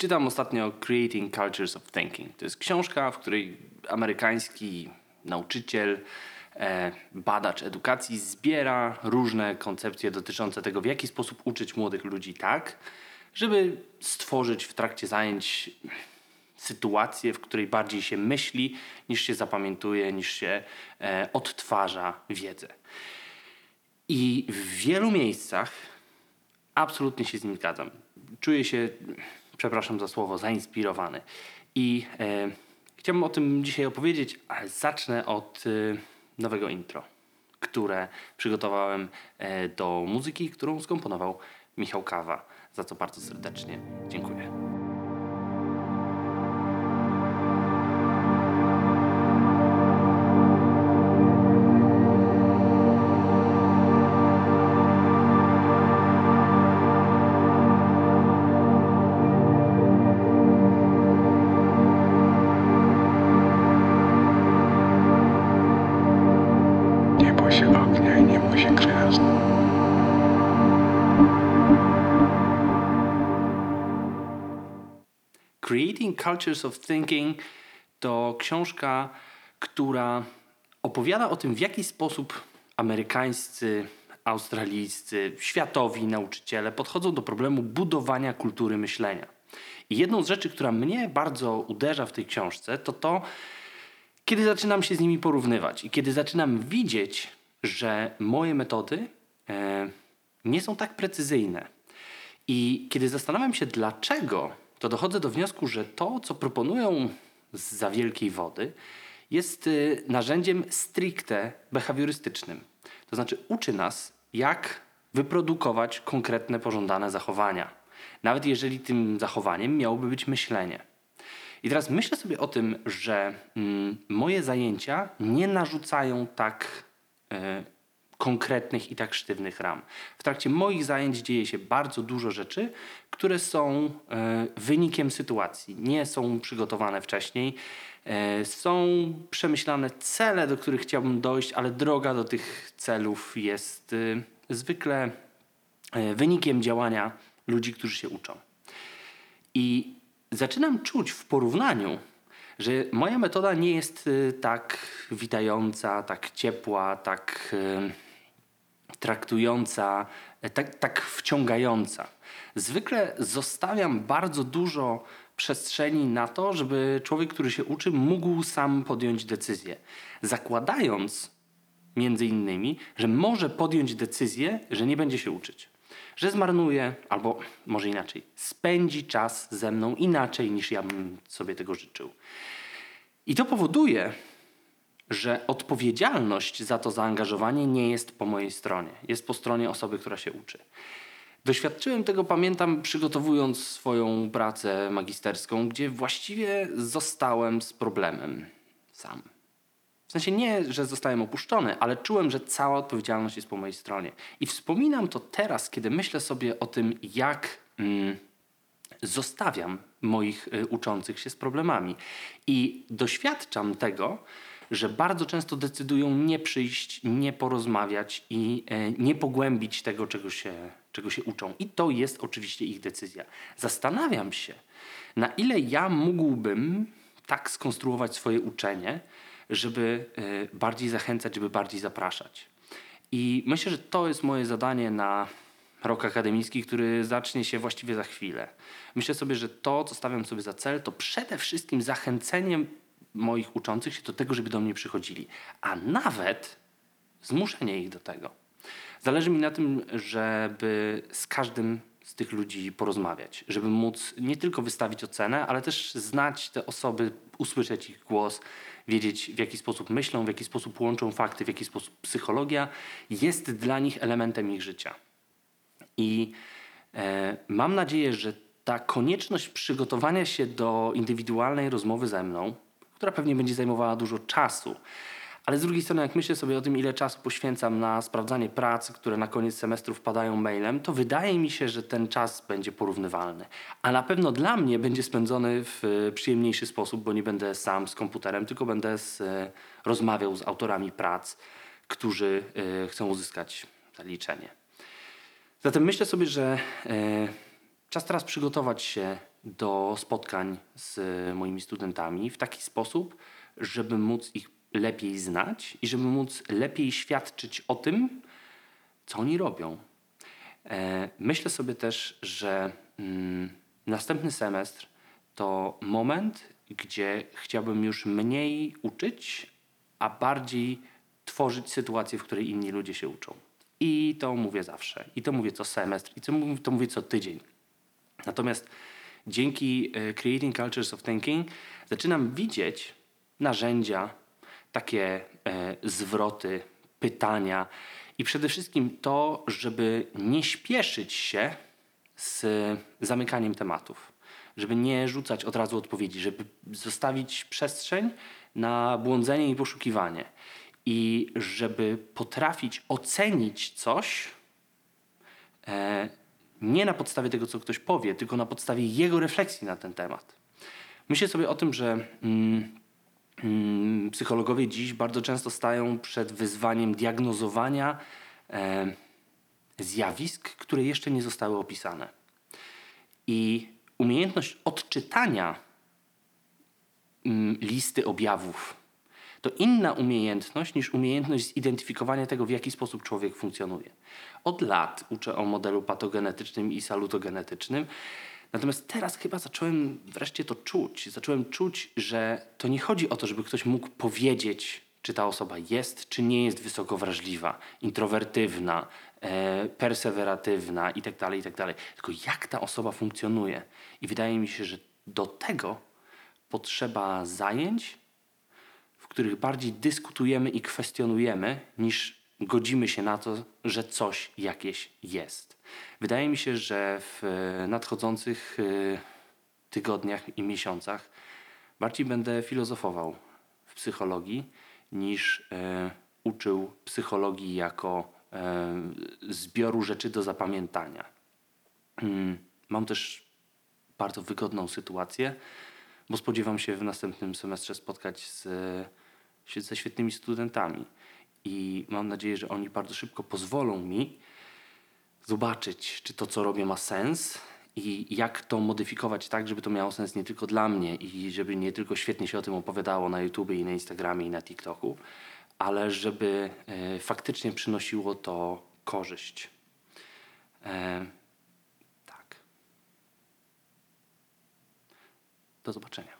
Czytam ostatnio Creating Cultures of Thinking. To jest książka, w której amerykański nauczyciel, e, badacz edukacji zbiera różne koncepcje dotyczące tego, w jaki sposób uczyć młodych ludzi tak, żeby stworzyć w trakcie zajęć sytuację, w której bardziej się myśli, niż się zapamiętuje, niż się e, odtwarza wiedzę. I w wielu miejscach absolutnie się z nim zgadzam. Czuję się, przepraszam za słowo, zainspirowany. I e, chciałbym o tym dzisiaj opowiedzieć, ale zacznę od e, nowego intro, które przygotowałem e, do muzyki, którą skomponował Michał Kawa, za co bardzo serdecznie dziękuję. Creating Cultures of Thinking to książka, która opowiada o tym, w jaki sposób amerykańscy, australijscy, światowi nauczyciele podchodzą do problemu budowania kultury myślenia. I jedną z rzeczy, która mnie bardzo uderza w tej książce, to to, kiedy zaczynam się z nimi porównywać i kiedy zaczynam widzieć, że moje metody e, nie są tak precyzyjne. I kiedy zastanawiam się, dlaczego to dochodzę do wniosku, że to, co proponują z za wielkiej wody, jest y, narzędziem stricte behawiorystycznym. To znaczy uczy nas, jak wyprodukować konkretne, pożądane zachowania. Nawet jeżeli tym zachowaniem miałoby być myślenie. I teraz myślę sobie o tym, że mm, moje zajęcia nie narzucają tak y, konkretnych i tak sztywnych ram. W trakcie moich zajęć dzieje się bardzo dużo rzeczy, które są e, wynikiem sytuacji, nie są przygotowane wcześniej. E, są przemyślane cele, do których chciałbym dojść, ale droga do tych celów jest e, zwykle wynikiem działania ludzi, którzy się uczą. I zaczynam czuć w porównaniu, że moja metoda nie jest tak witająca, tak ciepła, tak traktująca, e, tak, tak wciągająca. Zwykle zostawiam bardzo dużo przestrzeni na to, żeby człowiek, który się uczy, mógł sam podjąć decyzję. Zakładając między innymi, że może podjąć decyzję, że nie będzie się uczyć. Że zmarnuje, albo może inaczej, spędzi czas ze mną inaczej niż ja bym sobie tego życzył. I to powoduje, że odpowiedzialność za to zaangażowanie nie jest po mojej stronie, jest po stronie osoby, która się uczy. Doświadczyłem tego, pamiętam, przygotowując swoją pracę magisterską, gdzie właściwie zostałem z problemem sam. W sensie nie, że zostałem opuszczony, ale czułem, że cała odpowiedzialność jest po mojej stronie. I wspominam to teraz, kiedy myślę sobie o tym, jak mm, zostawiam moich y, uczących się z problemami. I doświadczam tego, że bardzo często decydują nie przyjść, nie porozmawiać i e, nie pogłębić tego, czego się, czego się uczą. I to jest oczywiście ich decyzja. Zastanawiam się, na ile ja mógłbym tak skonstruować swoje uczenie, żeby e, bardziej zachęcać, żeby bardziej zapraszać. I myślę, że to jest moje zadanie na rok akademicki, który zacznie się właściwie za chwilę. Myślę sobie, że to, co stawiam sobie za cel, to przede wszystkim zachęceniem moich uczących się do tego, żeby do mnie przychodzili, a nawet zmuszenie ich do tego. Zależy mi na tym, żeby z każdym z tych ludzi porozmawiać, żeby móc nie tylko wystawić ocenę, ale też znać te osoby, usłyszeć ich głos, wiedzieć w jaki sposób myślą, w jaki sposób łączą fakty, w jaki sposób psychologia jest dla nich elementem ich życia. I e, mam nadzieję, że ta konieczność przygotowania się do indywidualnej rozmowy ze mną, która pewnie będzie zajmowała dużo czasu. Ale z drugiej strony, jak myślę sobie o tym, ile czasu poświęcam na sprawdzanie prac, które na koniec semestru wpadają mailem, to wydaje mi się, że ten czas będzie porównywalny. A na pewno dla mnie będzie spędzony w e, przyjemniejszy sposób, bo nie będę sam z komputerem, tylko będę z, e, rozmawiał z autorami prac, którzy y, chcą uzyskać zaliczenie. Zatem myślę sobie, że czas teraz przygotować się do spotkań z moimi studentami w taki sposób, żeby móc ich lepiej znać i żeby móc lepiej świadczyć o tym, co oni robią. E, myślę sobie też, że mm, następny semestr to moment, gdzie chciałbym już mniej uczyć, a bardziej tworzyć sytuację, w której inni ludzie się uczą. I to mówię zawsze. I to mówię co semestr, i to mówię, to mówię co tydzień. Natomiast dzięki e, Creating Cultures of Thinking zaczynam widzieć narzędzia, takie e, zwroty, pytania i przede wszystkim to, żeby nie śpieszyć się z zamykaniem tematów, żeby nie rzucać od razu odpowiedzi, żeby zostawić przestrzeń na błądzenie i poszukiwanie i żeby potrafić ocenić coś e, nie na podstawie tego, co ktoś powie, tylko na podstawie jego refleksji na ten temat. Myślę sobie o tym, że mm, mm, psychologowie dziś bardzo często stają przed wyzwaniem diagnozowania e, zjawisk, które jeszcze nie zostały opisane. I umiejętność odczytania mm, listy objawów to inna umiejętność niż umiejętność zidentyfikowania tego, w jaki sposób człowiek funkcjonuje. Od lat uczę o modelu patogenetycznym i salutogenetycznym. Natomiast teraz chyba zacząłem wreszcie to czuć. Zacząłem czuć, że to nie chodzi o to, żeby ktoś mógł powiedzieć, czy ta osoba jest, czy nie jest wysoko wrażliwa, introwertywna, e, perseweratywna itd., tak itd. Tak Tylko jak ta osoba funkcjonuje. I wydaje mi się, że do tego potrzeba zajęć, których bardziej dyskutujemy i kwestionujemy, niż godzimy się na to, że coś jakieś jest. Wydaje mi się, że w nadchodzących y, tygodniach i miesiącach bardziej będę filozofował w psychologii niż e, uczył psychologii jako e, zbioru rzeczy do zapamiętania. Mm, mam też bardzo wygodną sytuację, bo spodziewam się w następnym semestrze spotkać z ze świetnymi studentami. I mam nadzieję, że oni bardzo szybko pozwolą mi zobaczyć, czy to, co robię, ma sens i jak to modyfikować tak, żeby to miało sens nie tylko dla mnie i żeby nie tylko świetnie się o tym opowiadało na YouTube i na Instagramie i na TikToku, ale żeby e, faktycznie przynosiło to korzyść. E, tak. Do zobaczenia.